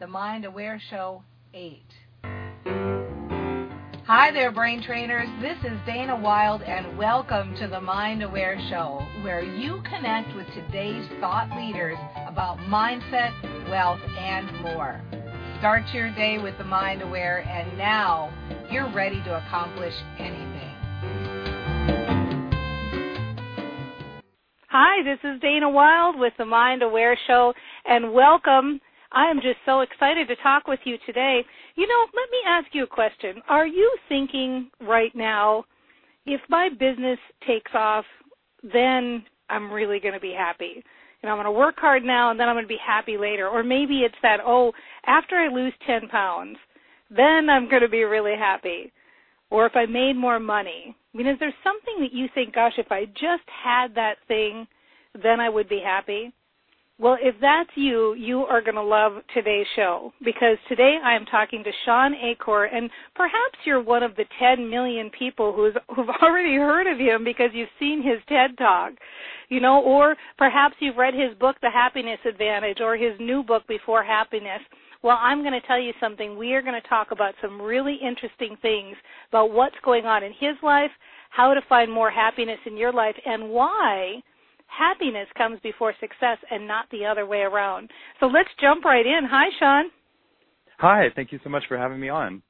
The Mind Aware Show 8. Hi there, brain trainers. This is Dana Wilde, and welcome to the Mind Aware Show, where you connect with today's thought leaders about mindset, wealth, and more. Start your day with the Mind Aware, and now you're ready to accomplish anything. Hi, this is Dana Wilde with the Mind Aware Show, and welcome. I am just so excited to talk with you today. You know, let me ask you a question. Are you thinking right now, if my business takes off, then I'm really going to be happy? Know, I'm going to work hard now and then I'm going to be happy later. Or maybe it's that, oh, after I lose 10 pounds, then I'm going to be really happy. Or if I made more money, I mean, is there something that you think, gosh, if I just had that thing, then I would be happy? Well, if that's you, you are going to love today's show because today I am talking to Shawn Achor, and perhaps you're one of the 10 million people who's, who've already heard of him because you've seen his TED Talk, you know, or perhaps you've read his book, The Happiness Advantage, or his new book, Before Happiness. Well, I'm going to tell you something. We are going to talk about some really interesting things about what's going on in his life, how to find more happiness in your life, and why happiness comes before success and not the other way around. So let's jump right in. Hi, Shawn. Hi, thank you so much for having me on.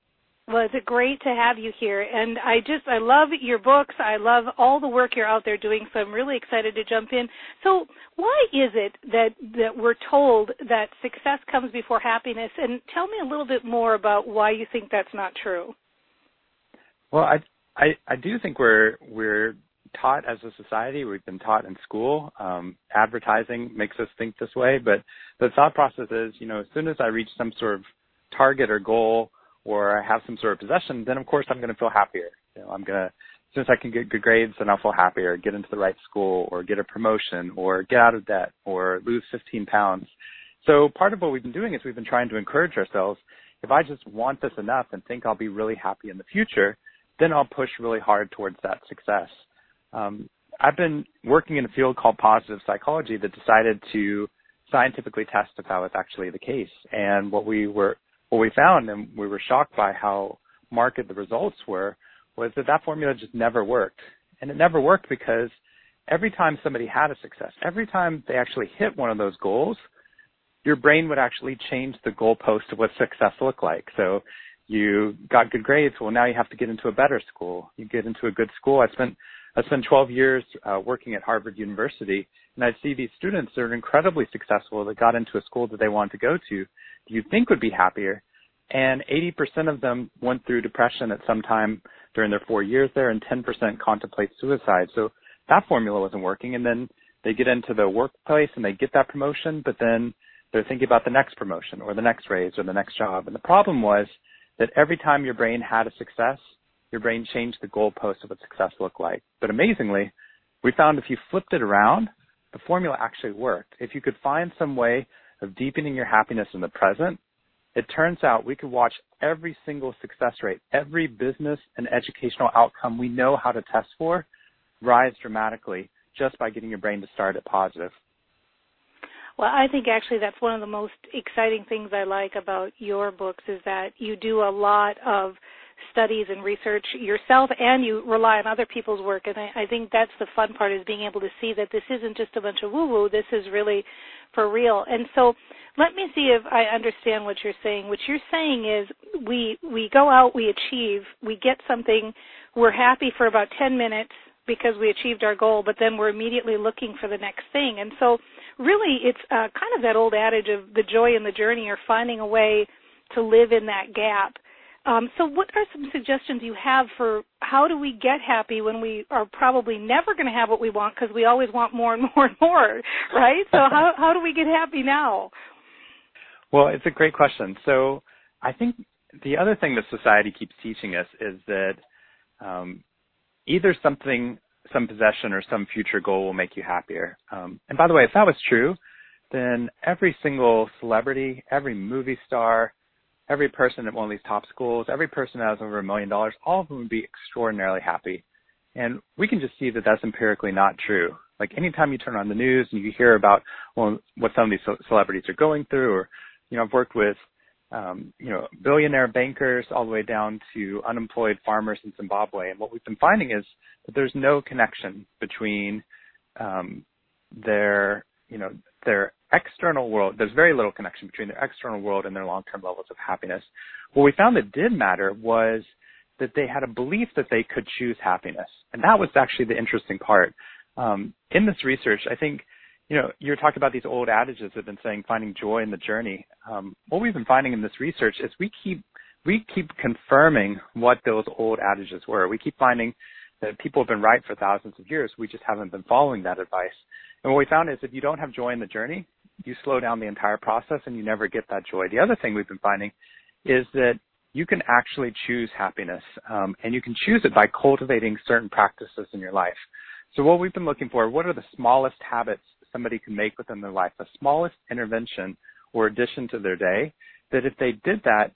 Well, it's great to have you here. And I just, I love your books. I love all the work you're out there doing. So I'm really excited to jump in. So why is it that, that we're told that success comes before happiness? And tell me a little bit more about why you think that's not true. Well, I, I, I do think we're, we're taught as a society. We've been taught in school. Um, advertising makes us think this way, but the thought process is, you know, as soon as I reach some sort of target or goal, or I have some sort of possession, then of course I'm going to feel happier. You know, I'm going to, as I can get good grades, then I'll feel happier, get into the right school, or get a promotion, or get out of debt, or lose 15 pounds. So part of what we've been doing is we've been trying to encourage ourselves. If I just want this enough and think I'll be really happy in the future, then I'll push really hard towards that success. Um, I've been working in a field called positive psychology that decided to scientifically test if that was actually the case. And what we were what we found, and we were shocked by how marked the results were, was that that formula just never worked. And it never worked because every time somebody had a success, every time they actually hit one of those goals, your brain would actually change the goalpost of what success looked like. So you got good grades. Well, now you have to get into a better school. You get into a good school. I spent I spent 12 years uh, working at Harvard University, and I see these students that are incredibly successful that got into a school that they wanted to go to you think would be happier. And 80% of them went through depression at some time during their four years there, and 10% contemplate suicide. So that formula wasn't working. And then they get into the workplace and they get that promotion, but then they're thinking about the next promotion or the next raise or the next job. And the problem was that every time your brain had a success, your brain changed the goalpost of what success looked like. But amazingly, we found if you flipped it around, the formula actually worked. If you could find some way of deepening your happiness in the present, it turns out we could watch every single success rate, every business and educational outcome we know how to test for rise dramatically just by getting your brain to start at positive. Well, I think actually that's one of the most exciting things I like about your books is that you do a lot of studies and research yourself and you rely on other people's work. And I, I think that's the fun part is being able to see that this isn't just a bunch of woo woo this is really for real. And so let me see if i understand what you're saying. What you're saying is we we go out we achieve we get something we're happy for about 10 minutes because we achieved our goal but then we're immediately looking for the next thing. And so really it's uh, kind of that old adage of the joy in the journey or finding a way to live in that gap um, so, what are some suggestions you have for how do we get happy when we are probably never going to have what we want because we always want more and more and more, right? So, how how do we get happy now? Well, it's a great question. So, I think the other thing that society keeps teaching us is that um, either something, some possession, or some future goal will make you happier. Um, and by the way, if that was true, then every single celebrity, every movie star, every person at one of these top schools, every person that has over a million dollars, all of them would be extraordinarily happy. And we can just see that that's empirically not true. Like anytime you turn on the news and you hear about well, what some of these celebrities are going through, or you know, I've worked with um, you know, billionaire bankers all the way down to unemployed farmers in Zimbabwe. And what we've been finding is that there's no connection between um, their, you know, their external world. There's very little connection between their external world and their long-term levels of happiness. What we found that did matter was that they had a belief that they could choose happiness, and that was actually the interesting part. Um, in this research, I think you know, you're talking about these old adages that have been saying finding joy in the journey. Um, what we've been finding in this research is we keep we keep confirming what those old adages were. We keep finding that people have been right for thousands of years. We just haven't been following that advice. And what we found is if you don't have joy in the journey, you slow down the entire process and you never get that joy. The other thing we've been finding is that you can actually choose happiness, um, and you can choose it by cultivating certain practices in your life. So what we've been looking for, what are the smallest habits somebody can make within their life, the smallest intervention or addition to their day, that if they did that,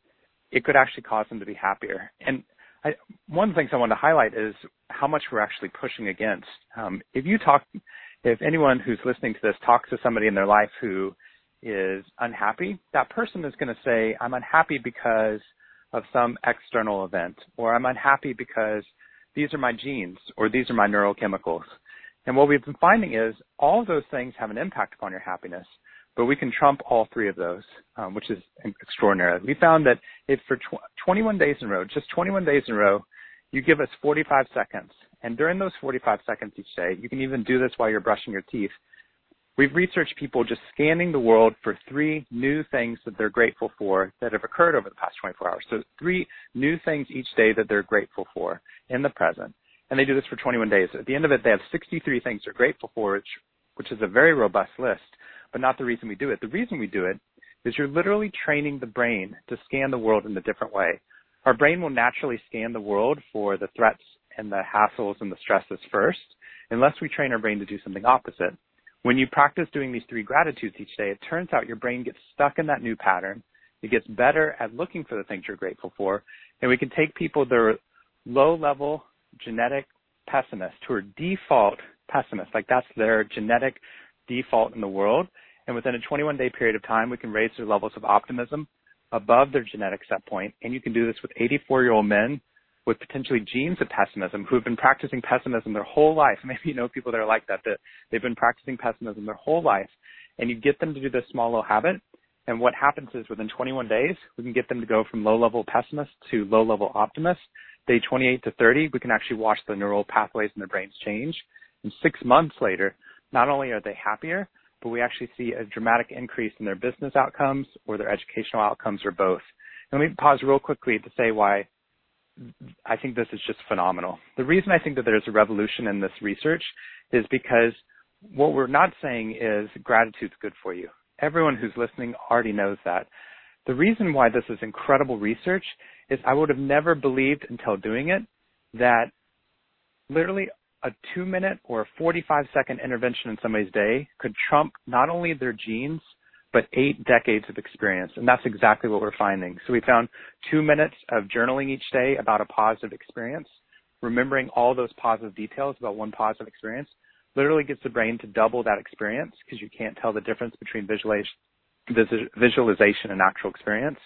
it could actually cause them to be happier. And I, one of the things I want to highlight is how much we're actually pushing against. Um, if you talk, if anyone who's listening to this talks to somebody in their life who is unhappy, that person is going to say, I'm unhappy because of some external event, or I'm unhappy because these are my genes, or these are my neurochemicals. And what we've been finding is all those things have an impact upon your happiness, but we can trump all three of those, um, which is extraordinary. We found that if for tw- 21 days in a row, just 21 days in a row, you give us 45 seconds, and during those 45 seconds each day, you can even do this while you're brushing your teeth. We've researched people just scanning the world for three new things that they're grateful for that have occurred over the past 24 hours. So three new things each day that they're grateful for in the present and they do this for 21 days. At the end of it, they have 63 things they're grateful for, which, which is a very robust list, but not the reason we do it. The reason we do it is you're literally training the brain to scan the world in a different way. Our brain will naturally scan the world for the threats and the hassles and the stresses first, unless we train our brain to do something opposite. When you practice doing these three gratitudes each day, it turns out your brain gets stuck in that new pattern. It gets better at looking for the things you're grateful for. And we can take people that are low level genetic pessimists who are default pessimists, like that's their genetic default in the world. And within a 21 day period of time, we can raise their levels of optimism above their genetic set point. And you can do this with 84 year old men with potentially genes of pessimism who have been practicing pessimism their whole life. Maybe you know people that are like that, that they've been practicing pessimism their whole life. And you get them to do this small little habit. And what happens is within 21 days, we can get them to go from low level pessimist to low level optimist day 28 to 30, we can actually watch the neural pathways in their brains change. And six months later, not only are they happier, but we actually see a dramatic increase in their business outcomes or their educational outcomes or both. And let me pause real quickly to say why I think this is just phenomenal. The reason I think that there's a revolution in this research is because what we're not saying is gratitude's good for you. Everyone who's listening already knows that. The reason why this is incredible research is I would have never believed until doing it that literally a two minute or a 45 second intervention in somebody's day could trump not only their genes, but eight decades of experience. And that's exactly what we're finding. So we found two minutes of journaling each day about a positive experience, remembering all those positive details about one positive experience literally gets the brain to double that experience because you can't tell the difference between visualization, and actual experience.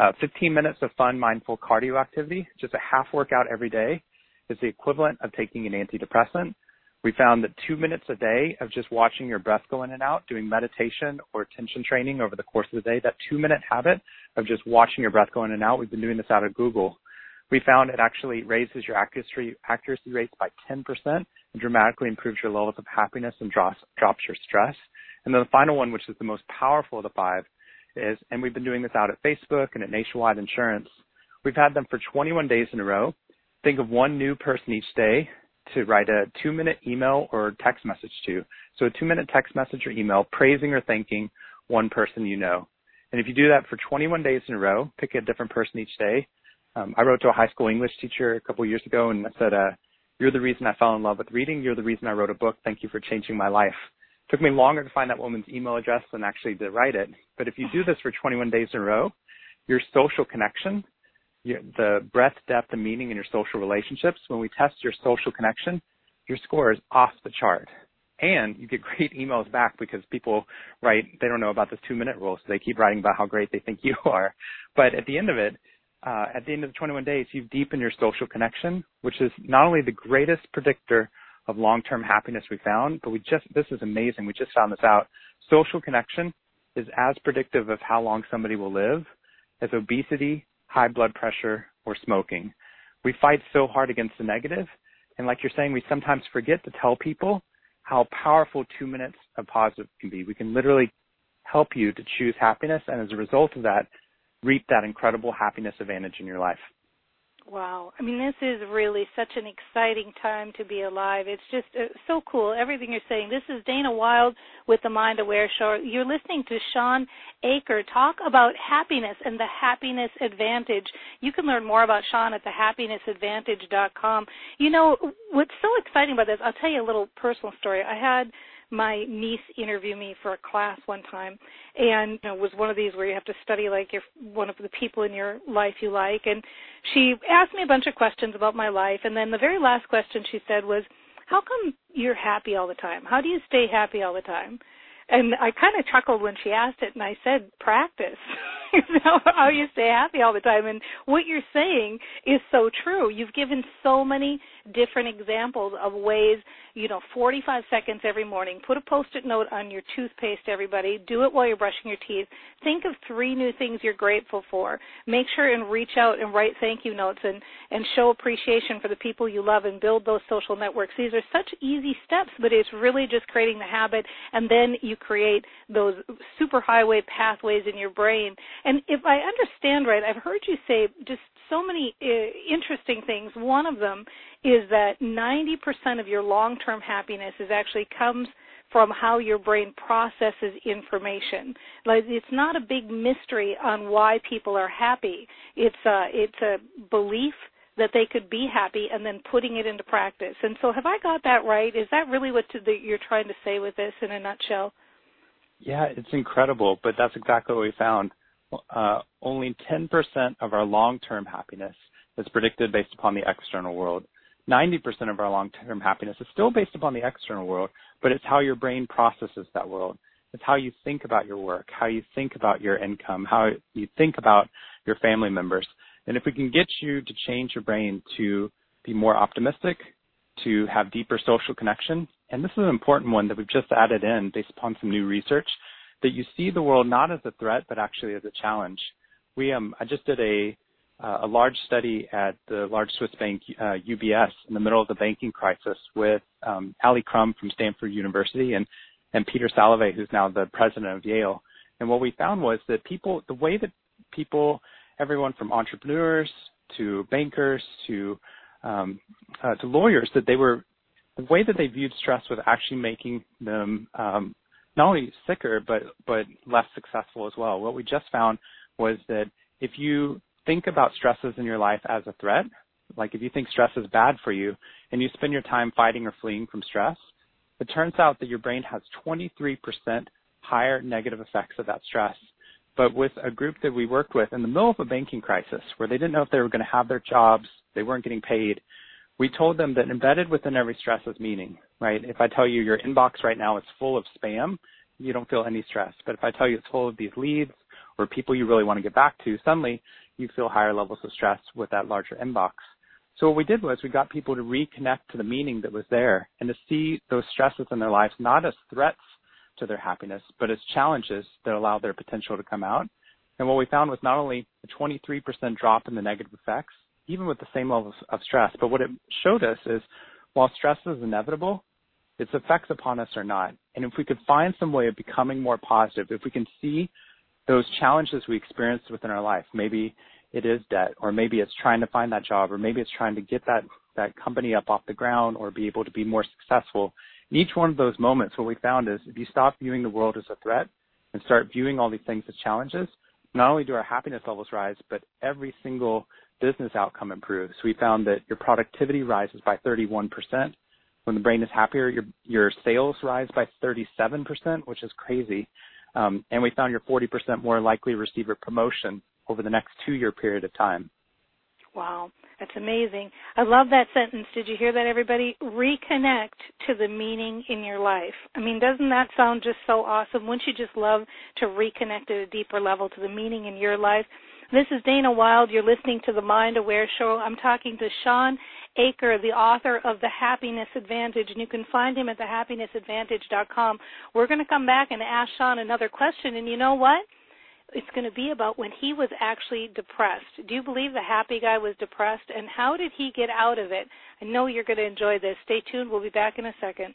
Uh, 15 minutes of fun, mindful cardio activity, just a half workout every day, is the equivalent of taking an antidepressant. We found that two minutes a day of just watching your breath go in and out, doing meditation or attention training over the course of the day, that two minute habit of just watching your breath go in and out, we've been doing this out of Google. We found it actually raises your accuracy, accuracy rates by 10% and dramatically improves your levels of happiness and drops, drops your stress. And then the final one, which is the most powerful of the five, is, and we've been doing this out at Facebook and at Nationwide Insurance. We've had them for 21 days in a row. Think of one new person each day to write a two minute email or text message to. So a two minute text message or email praising or thanking one person you know. And if you do that for 21 days in a row, pick a different person each day. Um, I wrote to a high school English teacher a couple years ago and I said, uh, you're the reason I fell in love with reading. You're the reason I wrote a book. Thank you for changing my life It took me longer to find that woman's email address than actually to write it. But if you do this for 21 days in a row, your social connection, your, the breadth, depth, and meaning in your social relationships, when we test your social connection, your score is off the chart. and you get great emails back because people write they don't know about this two minute rule, so they keep writing about how great they think you are. But at the end of it, uh, at the end of the 21 days, you've deepened your social connection, which is not only the greatest predictor of long-term happiness we found, but we just this is amazing. We just found this out. Social connection is as predictive of how long somebody will live as obesity, high blood pressure, or smoking. We fight so hard against the negative, and like you're saying, we sometimes forget to tell people how powerful two minutes of positive can be. We can literally help you to choose happiness, and as a result of that, reap that incredible happiness advantage in your life. Wow. I mean, this is really such an exciting time to be alive. It's just uh, so cool, everything you're saying. This is Dana Wilde with the Mind Aware Show. You're listening to Shawn Achor talk about happiness and the happiness advantage. You can learn more about Shawn at thehappinessadvantage.com. You know, what's so exciting about this, I'll tell you a little personal story. I had my niece interview me for a class one time and you know, it was one of these where you have to study like your one of the people in your life you like and she asked me a bunch of questions about my life and then the very last question she said was how come you're happy all the time how do you stay happy all the time and I kind of chuckled when she asked it, and I said, "Practice." you know how you stay happy all the time, and what you're saying is so true. You've given so many different examples of ways. You know, 45 seconds every morning. Put a post-it note on your toothpaste. Everybody, do it while you're brushing your teeth. Think of three new things you're grateful for. Make sure and reach out and write thank you notes and and show appreciation for the people you love and build those social networks. These are such easy steps, but it's really just creating the habit, and then you create those super highway pathways in your brain. And if I understand right, I've heard you say just so many uh, interesting things. One of them is that 90% of your long-term happiness is actually comes from how your brain processes information. Like it's not a big mystery on why people are happy. It's a it's a belief that they could be happy and then putting it into practice. And so have I got that right? Is that really what to, the, you're trying to say with this in a nutshell? Yeah, it's incredible, but that's exactly what we found. Uh, only 10% of our long-term happiness is predicted based upon the external world. 90% of our long-term happiness is still based upon the external world, but it's how your brain processes that world. It's how you think about your work, how you think about your income, how you think about your family members. And if we can get you to change your brain to be more optimistic, to have deeper social connection, and this is an important one that we've just added in based upon some new research, that you see the world not as a threat, but actually as a challenge. We, um, I just did a, uh, a large study at the large Swiss bank, uh, UBS, in the middle of the banking crisis with um, Ali Crum from Stanford University and, and Peter Salovey, who's now the president of Yale. And what we found was that people, the way that people, everyone from entrepreneurs to bankers to um, uh, to lawyers, that they were the way that they viewed stress was actually making them um, not only sicker but but less successful as well. What we just found was that if you think about stresses in your life as a threat, like if you think stress is bad for you and you spend your time fighting or fleeing from stress, it turns out that your brain has 23% higher negative effects of that stress. But with a group that we worked with in the middle of a banking crisis where they didn't know if they were going to have their jobs, they weren't getting paid, we told them that embedded within every stress is meaning, right? If I tell you your inbox right now is full of spam, you don't feel any stress. But if I tell you it's full of these leads or people you really want to get back to, suddenly you feel higher levels of stress with that larger inbox. So what we did was we got people to reconnect to the meaning that was there and to see those stresses in their lives not as threats to their happiness, but as challenges that allow their potential to come out. And what we found was not only a 23% drop in the negative effects, even with the same levels of stress. But what it showed us is while stress is inevitable, its effects upon us are not. And if we could find some way of becoming more positive, if we can see those challenges we experience within our life, maybe it is debt, or maybe it's trying to find that job, or maybe it's trying to get that, that company up off the ground or be able to be more successful. In each one of those moments, what we found is if you stop viewing the world as a threat and start viewing all these things as challenges, not only do our happiness levels rise, but every single business outcome improves. We found that your productivity rises by 31%. When the brain is happier, your, your sales rise by 37%, which is crazy. Um, and we found you're 40% more likely to receive a promotion over the next two year period of time. Wow, that's amazing. I love that sentence. Did you hear that, everybody? Reconnect to the meaning in your life. I mean, doesn't that sound just so awesome? Wouldn't you just love to reconnect at a deeper level to the meaning in your life? This is Dana Wilde. You're listening to the Mind Aware Show. I'm talking to Shawn Achor, the author of The Happiness Advantage, and you can find him at thehappinessadvantage.com. We're going to come back and ask Shawn another question, and you know what? It's going to be about when he was actually depressed. Do you believe the happy guy was depressed, and how did he get out of it? I know you're going to enjoy this. Stay tuned. We'll be back in a second.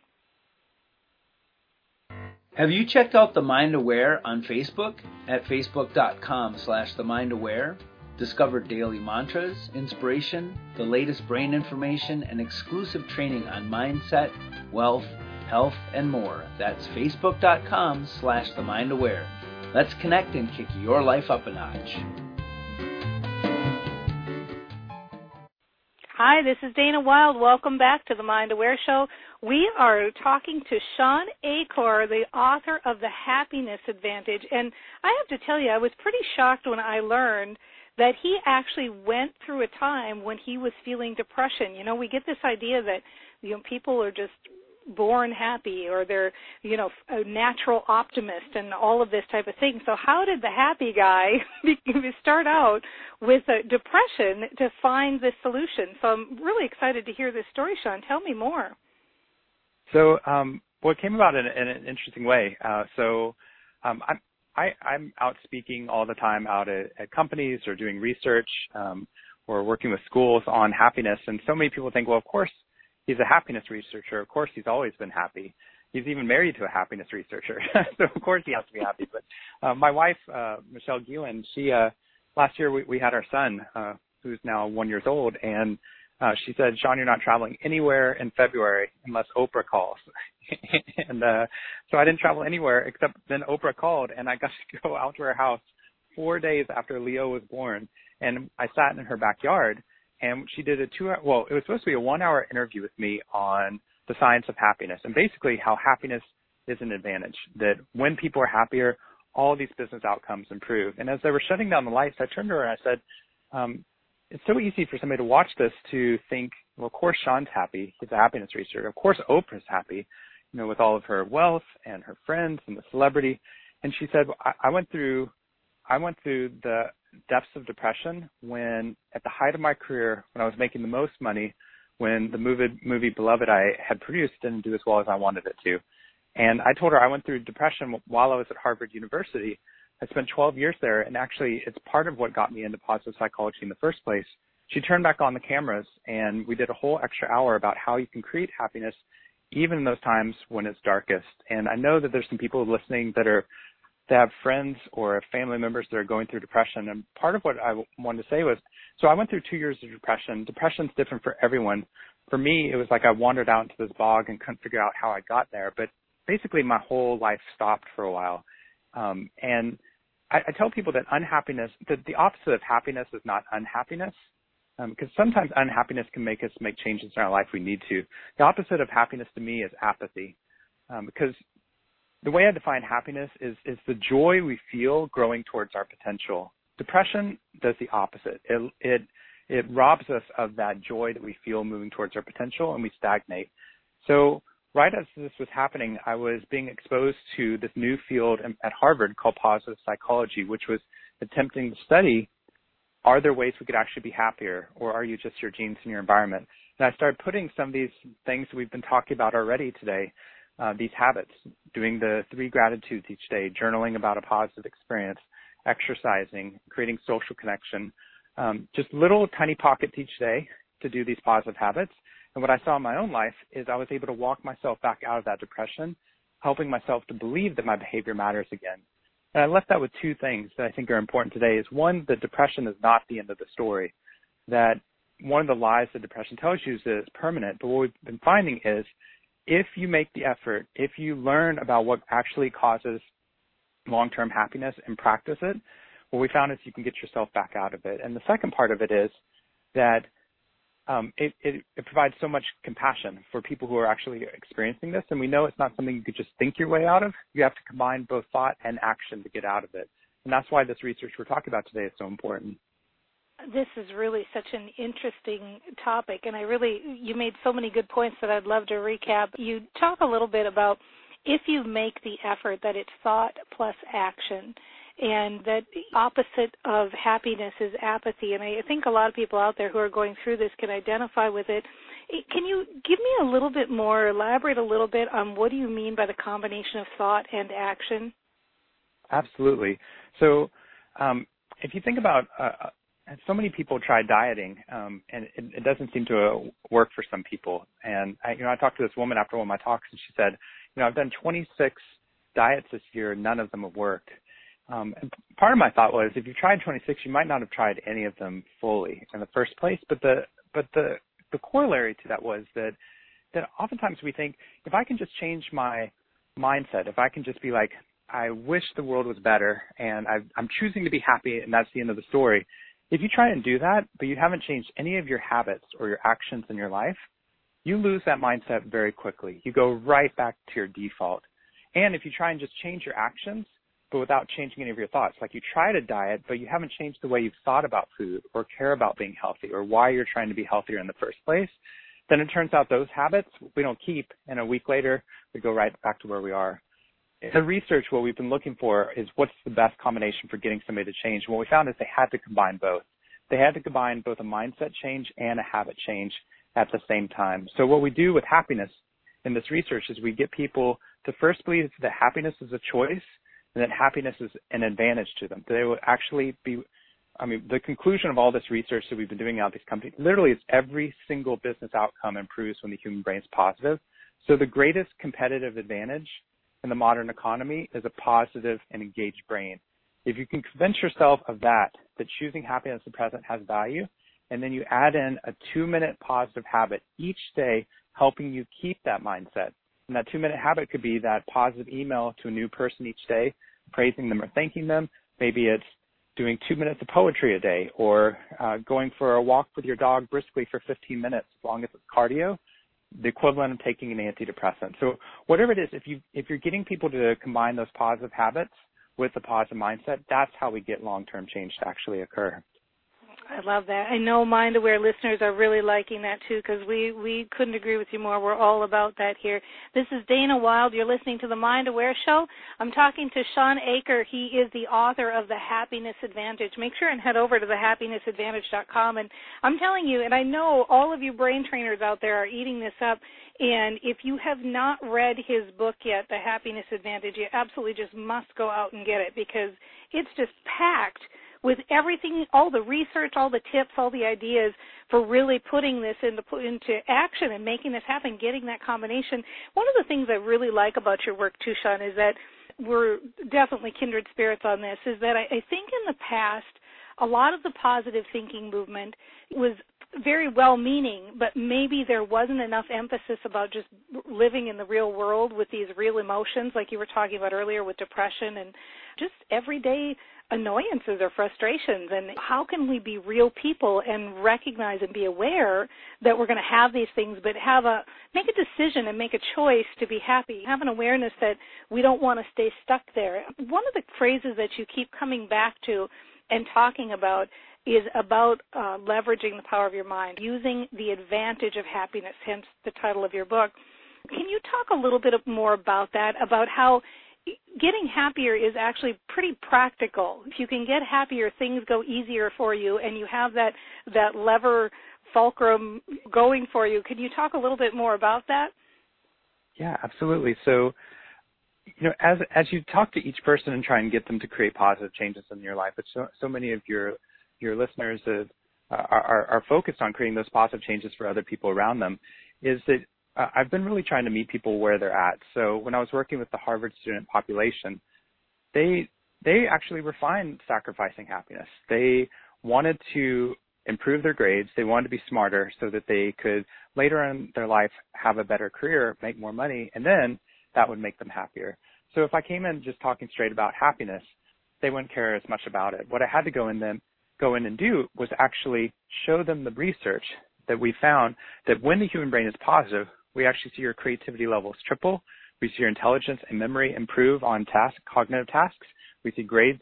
Have you checked out The Mind Aware on Facebook at facebook.com slash themindaware? Discover daily mantras, inspiration, the latest brain information, and exclusive training on mindset, wealth, health, and more. That's facebook.com slash themindaware. Let's connect and kick your life up a notch. Hi, this is Dana Wilde. Welcome back to the Mind Aware Show. We are talking to Shawn Achor, the author of The Happiness Advantage. And I have to tell you, I was pretty shocked when I learned that he actually went through a time when he was feeling depression. You know, we get this idea that you know people are just born happy or they're you know a natural optimist and all of this type of thing so how did the happy guy start out with a depression to find this solution so i'm really excited to hear this story shawn tell me more so um well it came about in, in an interesting way uh so um i'm I, I'm out speaking all the time out at, at companies or doing research um, or working with schools on happiness. And so many people think, well, of course, he's a happiness researcher. Of course, he's always been happy. He's even married to a happiness researcher, so of course he has to be happy. But uh, my wife, uh, Michelle Gielan, she uh, last year we, we had our son, uh, who's now one years old, and uh, she said, Shawn, you're not traveling anywhere in February unless Oprah calls. and uh, so I didn't travel anywhere except then Oprah called and I got to go out to her house four days after Leo was born. And I sat in her backyard and she did a two hour, well, it was supposed to be a one hour interview with me on the science of happiness and basically how happiness is an advantage. That when people are happier, all these business outcomes improve. And as they were shutting down the lights, I turned to her and I said, um, it's so easy for somebody to watch this to think, well, of course Shawn's happy. He's a happiness researcher. Of course Oprah's happy, you know, with all of her wealth and her friends and the celebrity. And she said, I, I went through, I went through the depths of depression when, at the height of my career, when I was making the most money, when the movie, movie Beloved I had produced didn't do as well as I wanted it to. And I told her I went through depression while I was at Harvard University I spent 12 years there, and actually, it's part of what got me into positive psychology in the first place. She turned back on the cameras, and we did a whole extra hour about how you can create happiness even in those times when it's darkest. And I know that there's some people listening that are that have friends or family members that are going through depression. And part of what I wanted to say was, so I went through two years of depression. Depression's different for everyone. For me, it was like I wandered out into this bog and couldn't figure out how I got there. But basically, my whole life stopped for a while. Um, and I, I tell people that unhappiness, that the opposite of happiness is not unhappiness, because um, sometimes unhappiness can make us make changes in our life we need to. The opposite of happiness to me is apathy, um, because the way I define happiness is is the joy we feel growing towards our potential. Depression does the opposite. It it it robs us of that joy that we feel moving towards our potential, and we stagnate. So right as this was happening, I was being exposed to this new field at Harvard called positive psychology, which was attempting to study are there ways we could actually be happier, or are you just your genes and your environment? And I started putting some of these things we've been talking about already today, uh, these habits, doing the three gratitudes each day, journaling about a positive experience, exercising, creating social connection, um, just little tiny pockets each day to do these positive habits and what I saw in my own life is I was able to walk myself back out of that depression, helping myself to believe that my behavior matters again. And I left that with two things that I think are important today is one, that depression is not the end of the story. That one of the lies that depression tells you is that it's permanent. But what we've been finding is if you make the effort, if you learn about what actually causes long-term happiness and practice it, what we found is you can get yourself back out of it. And the second part of it is that um, it, it, it, provides so much compassion for people who are actually experiencing this. And we know it's not something you could just think your way out of. You have to combine both thought and action to get out of it. And that's why this research we're talking about today is so important. this is really such an interesting topic, and I really, you made so many good points that I'd love to recap. You talk a little bit about if you make the effort that it's thought plus action and that opposite of happiness is apathy and I think a lot of people out there who are going through this can identify with it. Can you give me a little bit more elaborate a little bit on what do you mean by the combination of thought and action? Absolutely. So um, if you think about uh, uh so many people try dieting, um, and it, it, doesn't seem to work for some people. And I, you know, I talked to this woman after one of my talks, and she said, you know, I've done 26 diets this year, none of them have worked. Um, and part of my thought was, if you tried 26, you might not have tried any of them fully in the first place. But the but the the corollary to that was that that oftentimes we think if I can just change my mindset, if I can just be like, I wish the world was better, and I'm choosing to be happy, and that's the end of the story. If you try and do that, but you haven't changed any of your habits or your actions in your life, you lose that mindset very quickly. You go right back to your default. And if you try and just change your actions, but without changing any of your thoughts. Like you try to diet, but you haven't changed the way you've thought about food or care about being healthy or why you're trying to be healthier in the first place. Then it turns out those habits we don't keep, and a week later we go right back to where we are. In the research, what we've been looking for is what's the best combination for getting somebody to change. And what we found is they had to combine both. They had to combine both a mindset change and a habit change at the same time. So what we do with happiness in this research is we get people to first believe that happiness is a choice and that happiness is an advantage to them. They will actually be, I mean, the conclusion of all this research that we've been doing out these companies, literally is every single business outcome improves when the human brain is positive. So the greatest competitive advantage in the modern economy is a positive and engaged brain. If you can convince yourself of that, that choosing happiness in the present has value, and then you add in a two minute positive habit each day helping you keep that mindset. And that two minute habit could be that positive email to a new person each day praising them or thanking them. Maybe it's doing two minutes of poetry a day or uh, going for a walk with your dog briskly for 15 minutes as long as it's cardio the equivalent of taking an antidepressant so whatever it is if you if you're getting people to combine those positive habits with a positive mindset that's how we get long term change to actually occur I love that. I know Mind Aware listeners are really liking that too because we we couldn't agree with you more. We're all about that here. This is Dana Wilde. You're listening to the Mind Aware Show. I'm talking to Shawn Achor. He is the author of The Happiness Advantage. Make sure and head over to thehappinessadvantage.com. And I'm telling you, and I know all of you brain trainers out there are eating this up. And if you have not read his book yet, The Happiness Advantage, you absolutely just must go out and get it because it's just packed with everything, all the research, all the tips, all the ideas for really putting this into into action and making this happen, getting that combination. One of the things I really like about your work too, Shawn, is that we're definitely kindred spirits on this. Is that I, I think in the past a lot of the positive thinking movement was very well meaning, but maybe there wasn't enough emphasis about just living in the real world with these real emotions, like you were talking about earlier with depression and just everyday annoyances or frustrations and how can we be real people and recognize and be aware that we're going to have these things but have a make a decision and make a choice to be happy have an awareness that we don't want to stay stuck there. One of the phrases that you keep coming back to and talking about is about uh, leveraging the power of your mind using the advantage of happiness hence the title of your book. Can you talk a little bit more about that about how getting happier is actually pretty practical. If you can get happier, things go easier for you, and you have that that lever fulcrum going for you. Can you talk a little bit more about that? Yeah, absolutely. So, you know, as as you talk to each person and try and get them to create positive changes in your life, but so so many of your your listeners have, uh, are are focused on creating those positive changes for other people around them. Is that uh, I've been really trying to meet people where they're at. So when I was working with the Harvard student population, they they actually were fine sacrificing happiness. They wanted to improve their grades. They wanted to be smarter so that they could later in their life have a better career, make more money, and then that would make them happier. So if I came in just talking straight about happiness, they wouldn't care as much about it. What I had to go in then go in and do was actually show them the research that we found that when the human brain is positive, we actually see your creativity levels triple. We see your intelligence and memory improve on task, cognitive tasks. We see grades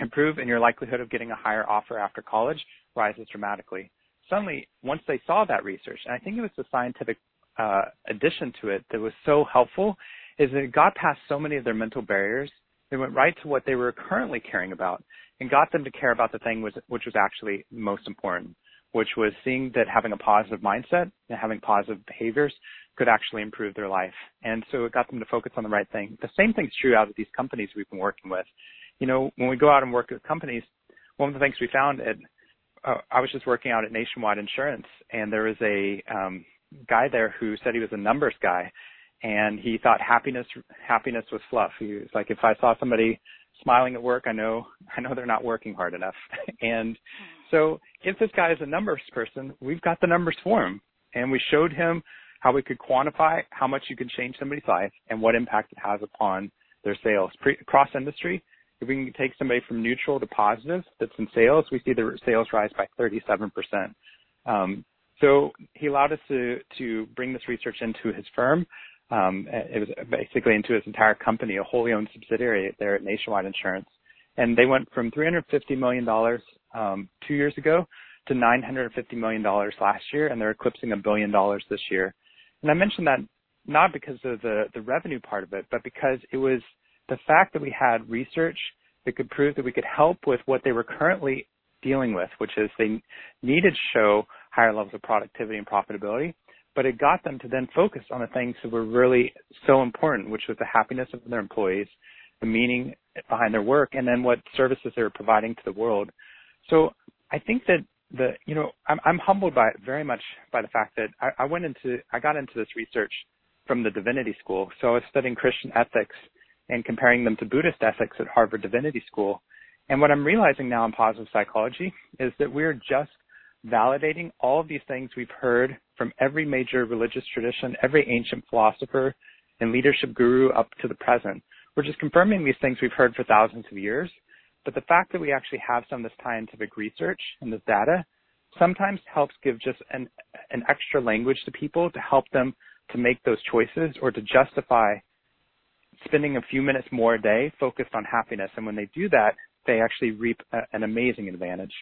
improve and your likelihood of getting a higher offer after college rises dramatically. Suddenly, once they saw that research, and I think it was the scientific uh, addition to it that was so helpful, is that it got past so many of their mental barriers. They went right to what they were currently caring about and got them to care about the thing was, which was actually most important, which was seeing that having a positive mindset and having positive behaviors could actually improve their life. And so it got them to focus on the right thing. The same thing's true out of these companies we've been working with. You know, when we go out and work with companies, one of the things we found at uh, I was just working out at Nationwide Insurance, and there was a um, guy there who said he was a numbers guy, and he thought happiness happiness was fluff. He was like, if I saw somebody smiling at work, I know I know they're not working hard enough. and so, if this guy is a numbers person, we've got the numbers for him, and we showed him how we could quantify how much you can change somebody's life and what impact it has upon their sales Pre- across industry. If we can take somebody from neutral to positive that's in sales, we see the sales rise by 37%. Um, so he allowed us to, to bring this research into his firm. Um, it was basically into his entire company, a wholly owned subsidiary there at Nationwide Insurance. And they went from $350 million um, two years ago to $950 million last year, and they're eclipsing a billion dollars this year. And I mentioned that not because of the revenue part of it, but because it was the fact that we had research that could prove that we could help with what they were currently dealing with, which is they needed to show higher levels of productivity and profitability, but it got them to then focus on the things that were really so important, which was the happiness of their employees, the meaning behind their work, and then what services they're providing to the world. So I think that the you know I'm, I'm humbled by very much by the fact that I, I went into I got into this research from the divinity school. So I was studying Christian ethics and comparing them to Buddhist ethics at Harvard Divinity School. And what I'm realizing now in positive psychology is that we're just validating all of these things we've heard from every major religious tradition, every ancient philosopher and leadership guru up to the present. We're just confirming these things we've heard for thousands of years. But the fact that we actually have some of this scientific research and this data sometimes helps give just an, an extra language to people to help them to make those choices or to justify spending a few minutes more a day focused on happiness. And when they do that, they actually reap a, an amazing advantage.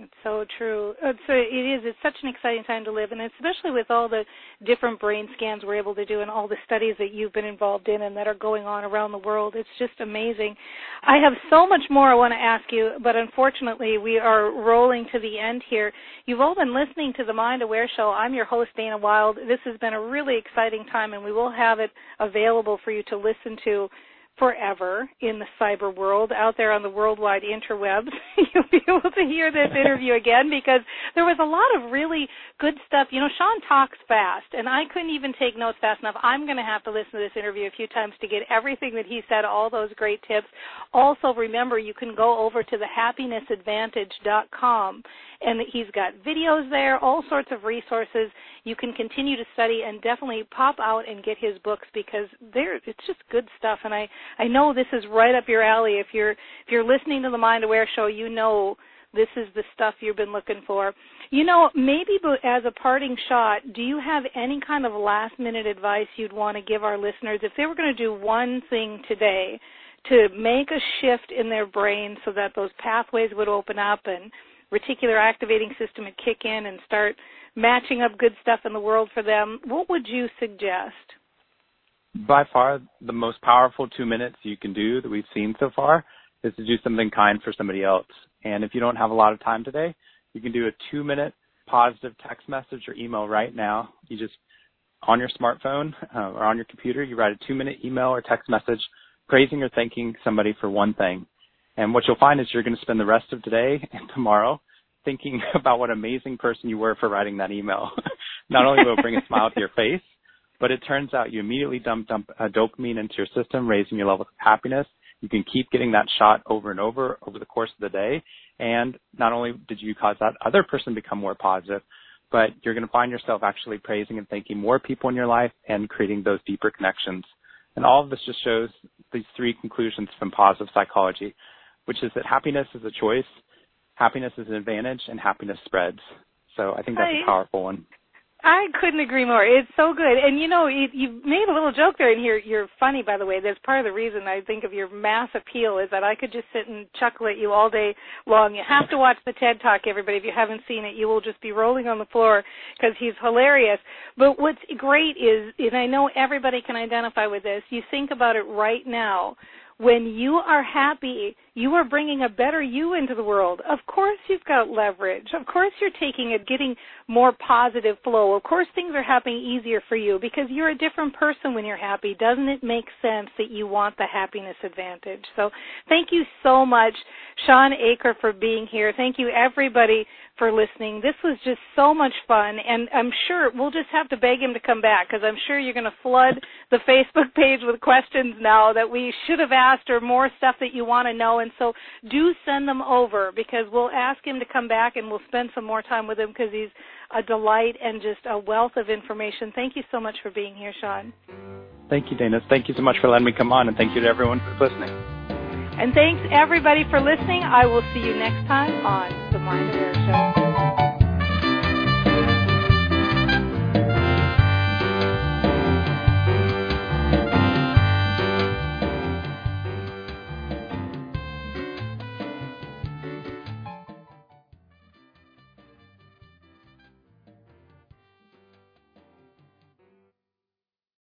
It's so true. Uh, it's a, it is. It's such an exciting time to live, and especially with all the different brain scans we're able to do, and all the studies that you've been involved in and that are going on around the world. It's just amazing. I have so much more I want to ask you, but unfortunately, we are rolling to the end here. You've all been listening to the Mind Aware Show. I'm your host, Dana Wilde. This has been a really exciting time, and we will have it available for you to listen to forever in the cyber world out there on the worldwide interwebs. You'll be able to hear this interview again because there was a lot of really good stuff. You know, Shawn talks fast, and I couldn't even take notes fast enough. I'm going to have to listen to this interview a few times to get everything that he said, all those great tips. Also, remember, you can go over to thehappinessadvantage.com and he's got videos there, all sorts of resources. You can continue to study and definitely pop out and get his books because it's just good stuff. And I I know this is right up your alley. If you're if you're listening to the Mind Aware show, you know this is the stuff you've been looking for. You know, maybe as a parting shot, do you have any kind of last minute advice you'd want to give our listeners if they were going to do one thing today to make a shift in their brain so that those pathways would open up and reticular activating system would kick in and start matching up good stuff in the world for them, what would you suggest? By far, the most powerful two minutes you can do that we've seen so far is to do something kind for somebody else. And if you don't have a lot of time today, you can do a two minute positive text message or email right now. You just, on your smartphone uh, or on your computer, you write a two minute email or text message praising or thanking somebody for one thing. And what you'll find is you're going to spend the rest of today and tomorrow thinking about what amazing person you were for writing that email. Not only will it bring a smile to your face, but it turns out you immediately dump, dump uh, dopamine into your system, raising your levels of happiness. You can keep getting that shot over and over over the course of the day. And not only did you cause that other person become more positive, but you're going to find yourself actually praising and thanking more people in your life and creating those deeper connections. And all of this just shows these three conclusions from positive psychology which is that happiness is a choice, happiness is an advantage, and happiness spreads. So I think that's a powerful one. I couldn't agree more. It's so good. And you know, you, you made a little joke there, and here you're funny, by the way. That's part of the reason I think of your mass appeal is that I could just sit and chuckle at you all day long. You have to watch the TED Talk, everybody. If you haven't seen it, you will just be rolling on the floor because he's hilarious. But what's great is, and I know everybody can identify with this. You think about it right now when you are happy, you are bringing a better you into the world. Of course, you've got leverage. Of course, you're taking it, getting more positive flow. Of course, things are happening easier for you because you're a different person when you're happy. Doesn't it make sense that you want the happiness advantage? So, thank you so much, Shawn Achor, for being here. Thank you, everybody, for listening. This was just so much fun, and I'm sure we'll just have to beg him to come back because I'm sure you're going to flood the Facebook page with questions now that we should have asked or more stuff that you want to know. And so do send them over because we'll ask him to come back and we'll spend some more time with him because he's a delight and just a wealth of information. Thank you so much for being here, Shawn. Thank you, Dana. Thank you so much for letting me come on, and thank you to everyone for listening. And thanks everybody for listening. I will see you next time on The Mind Aware Show.